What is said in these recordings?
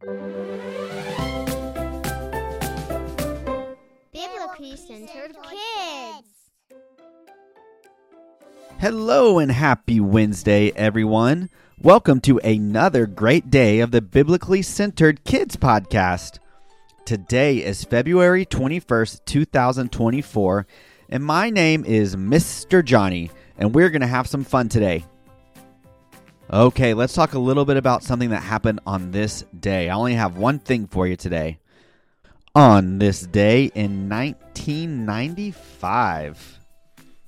Biblically centered kids. Hello and happy Wednesday, everyone. Welcome to another great day of the Biblically Centered Kids podcast. Today is February 21st, 2024, and my name is Mr. Jonny, and we're going to have some fun today. Okay, let's talk a little bit about something that happened on this day. I only have one thing for you today. On this day in 1995,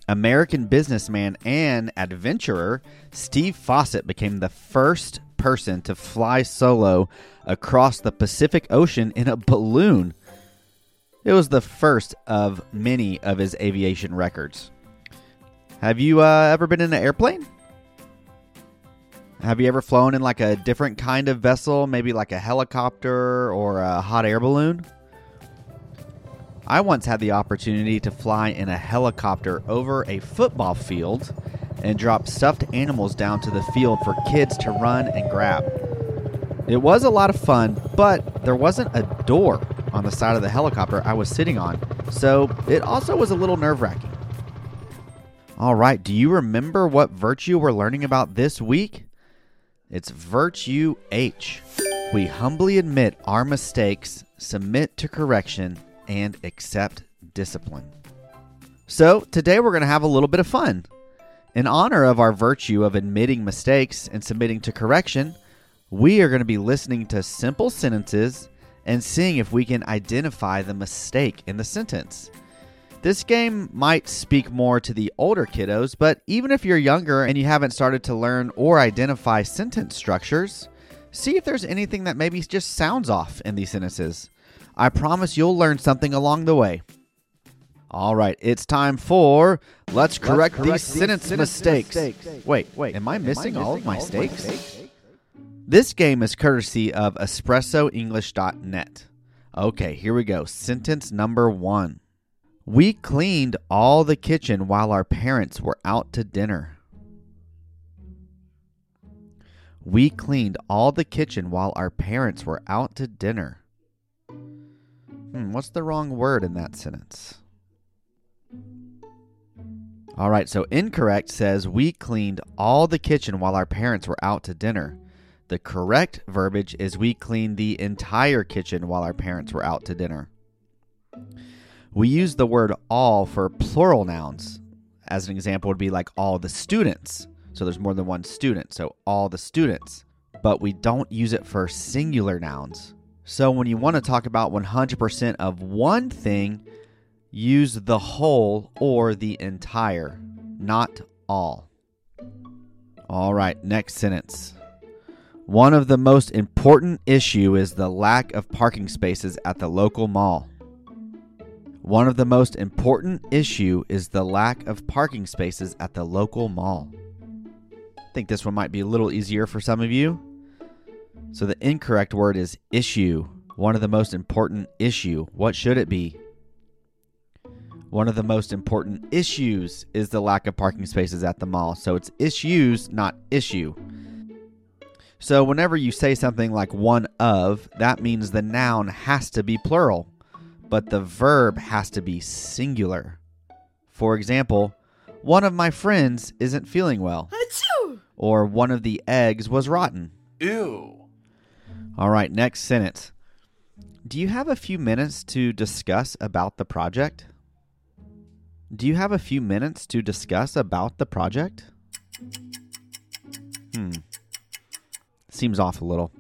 American businessman and adventurer Steve Fossett became the first person to fly solo across the Pacific Ocean in a balloon. It was the first of many of his aviation records. Have you uh, ever been in an airplane? Have you ever flown in like a different kind of vessel, maybe like a helicopter or a hot air balloon? I once had the opportunity to fly in a helicopter over a football field and drop stuffed animals down to the field for kids to run and grab. It was a lot of fun, but there wasn't a door on the side of the helicopter I was sitting on, so it also was a little nerve wracking. All right, do you remember what virtue we're learning about this week? It's Virtue H. We humbly admit our mistakes, submit to correction, and accept discipline. So, today we're going to have a little bit of fun. In honor of our virtue of admitting mistakes and submitting to correction, we are going to be listening to simple sentences and seeing if we can identify the mistake in the sentence. This game might speak more to the older kiddos, but even if you're younger and you haven't started to learn or identify sentence structures, see if there's anything that maybe just sounds off in these sentences. I promise you'll learn something along the way. All right, it's time for let's correct, correct these these sentence, sentence mistakes. mistakes. Wait, wait, am I missing all of my all of my stakes? This game is courtesy of espressoenglish.net. Okay, here we go. Sentence number one. We cleaned all the kitchen while our parents were out to dinner. We cleaned all the kitchen while our parents were out to dinner. Hmm, what's the wrong word in that sentence? All right, so incorrect says we cleaned all the kitchen while our parents were out to dinner. The correct verbiage is we cleaned the entire kitchen while our parents were out to dinner. We use the word all for plural nouns. As an example, would be like all the students. So there's more than one student, so all the students. But we don't use it for singular nouns. So when you want to talk about 100% of one thing, use the whole or the entire, not all. All right, next sentence. One of the most important issue is the lack of parking spaces at the local mall. One of the most important issue is the lack of parking spaces at the local mall. I think this one might be a little easier for some of you. So the incorrect word is issue. One of the most important issue. What should it be? One of the most important issues is the lack of parking spaces at the mall. So it's issues, not issue. So whenever you say something like one of, that means the noun has to be plural, but the verb has to be singular. For example, one of my friends isn't feeling well. Or one of the eggs was rotten. Ew. All right, next sentence. Do you have a few minutes to discuss about the project? Do you have a few minutes to discuss about the project? Hmm. Seems off a little.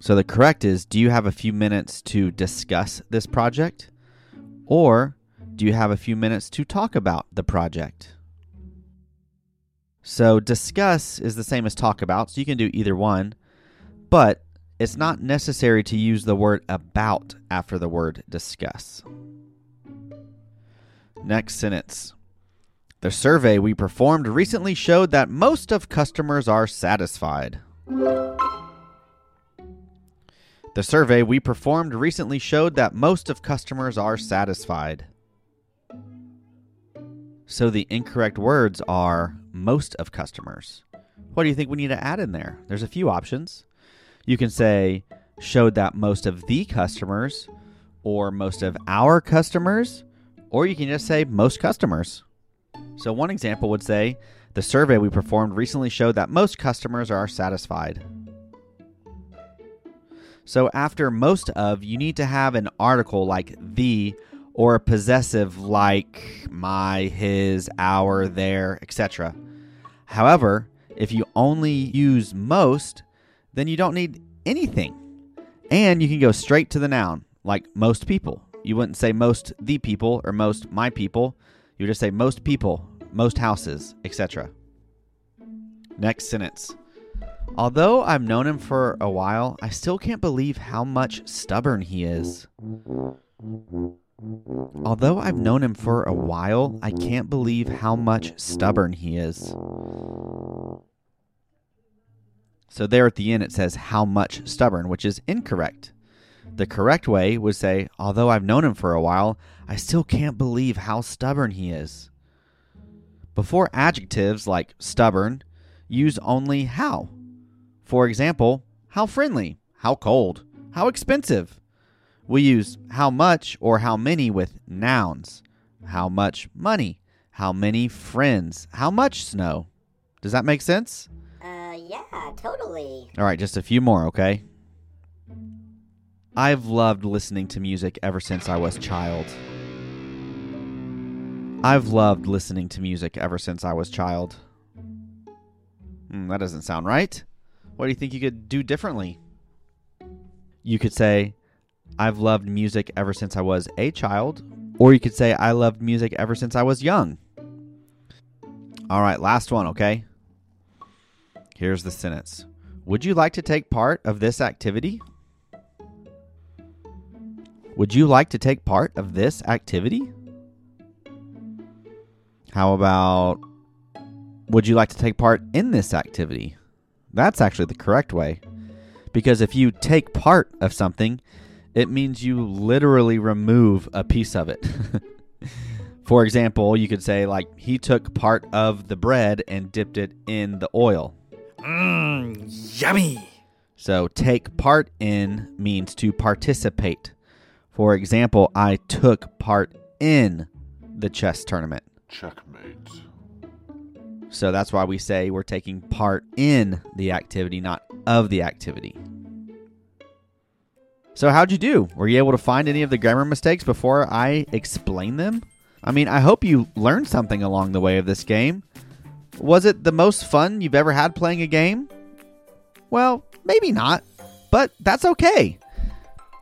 So the correct is Do you have a few minutes to discuss this project? Or do you have a few minutes to talk about the project? So discuss is the same as talk about, so you can do either one, but it's not necessary to use the word about after the word discuss. Next sentence. The survey we performed recently showed that most of customers are satisfied. The survey we performed recently showed that most of customers are satisfied. So the incorrect words are most of customers. What do you think we need to add in there? There's a few options. You can say showed that most of the customers or most of our customers, or you can just say most customers. So, one example would say the survey we performed recently showed that most customers are satisfied. So, after most of, you need to have an article like the or a possessive like my, his, our, their, etc. However, if you only use most, then you don't need anything. And you can go straight to the noun, like most people. You wouldn't say most the people or most my people. You would just say most people, most houses, etc. Next sentence. Although I've known him for a while, I still can't believe how much stubborn he is. Although I've known him for a while, I can't believe how much stubborn he is. So there at the end it says how much stubborn, which is incorrect. The correct way would say, although I've known him for a while, I still can't believe how stubborn he is. Before adjectives like stubborn, use only how. For example, how friendly, how cold, how expensive. We use how much or how many with nouns. How much money, how many friends, how much snow. Does that make sense? Uh, yeah, totally. All right, just a few more, okay? I've loved listening to music ever since I was child. I've loved listening to music ever since I was child. Hmm, that doesn't sound right. What do you think you could do differently? You could say, I've loved music ever since I was a child, or you could say, I loved music ever since I was young. All right, last one, okay? Here's the sentence Would you like to take part of this activity? Would you like to take part of this activity? How about would you like to take part in this activity? That's actually the correct way. Because if you take part of something, it means you literally remove a piece of it. For example, you could say, like, he took part of the bread and dipped it in the oil. Mmm, yummy. So, take part in means to participate. For example, I took part in the chess tournament. Checkmate. So that's why we say we're taking part in the activity, not of the activity. So, how'd you do? Were you able to find any of the grammar mistakes before I explain them? I mean, I hope you learned something along the way of this game. Was it the most fun you've ever had playing a game? Well, maybe not, but that's okay.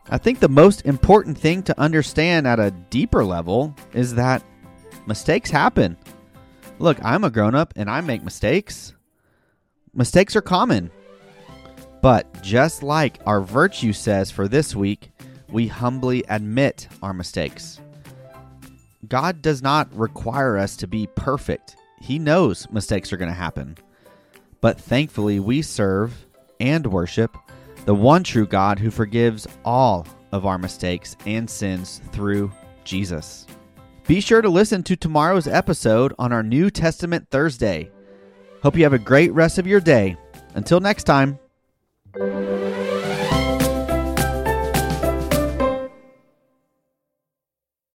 I think the most important thing to understand at a deeper level is that mistakes happen. Look, I'm a grown up and I make mistakes. Mistakes are common. But just like our virtue says for this week, we humbly admit our mistakes. God does not require us to be perfect. He knows mistakes are going to happen. But thankfully, we serve and worship the one true God who forgives all of our mistakes and sins through Jesus. Be sure to listen to tomorrow's episode on our New Testament Thursday. Hope you have a great rest of your day. Until next time.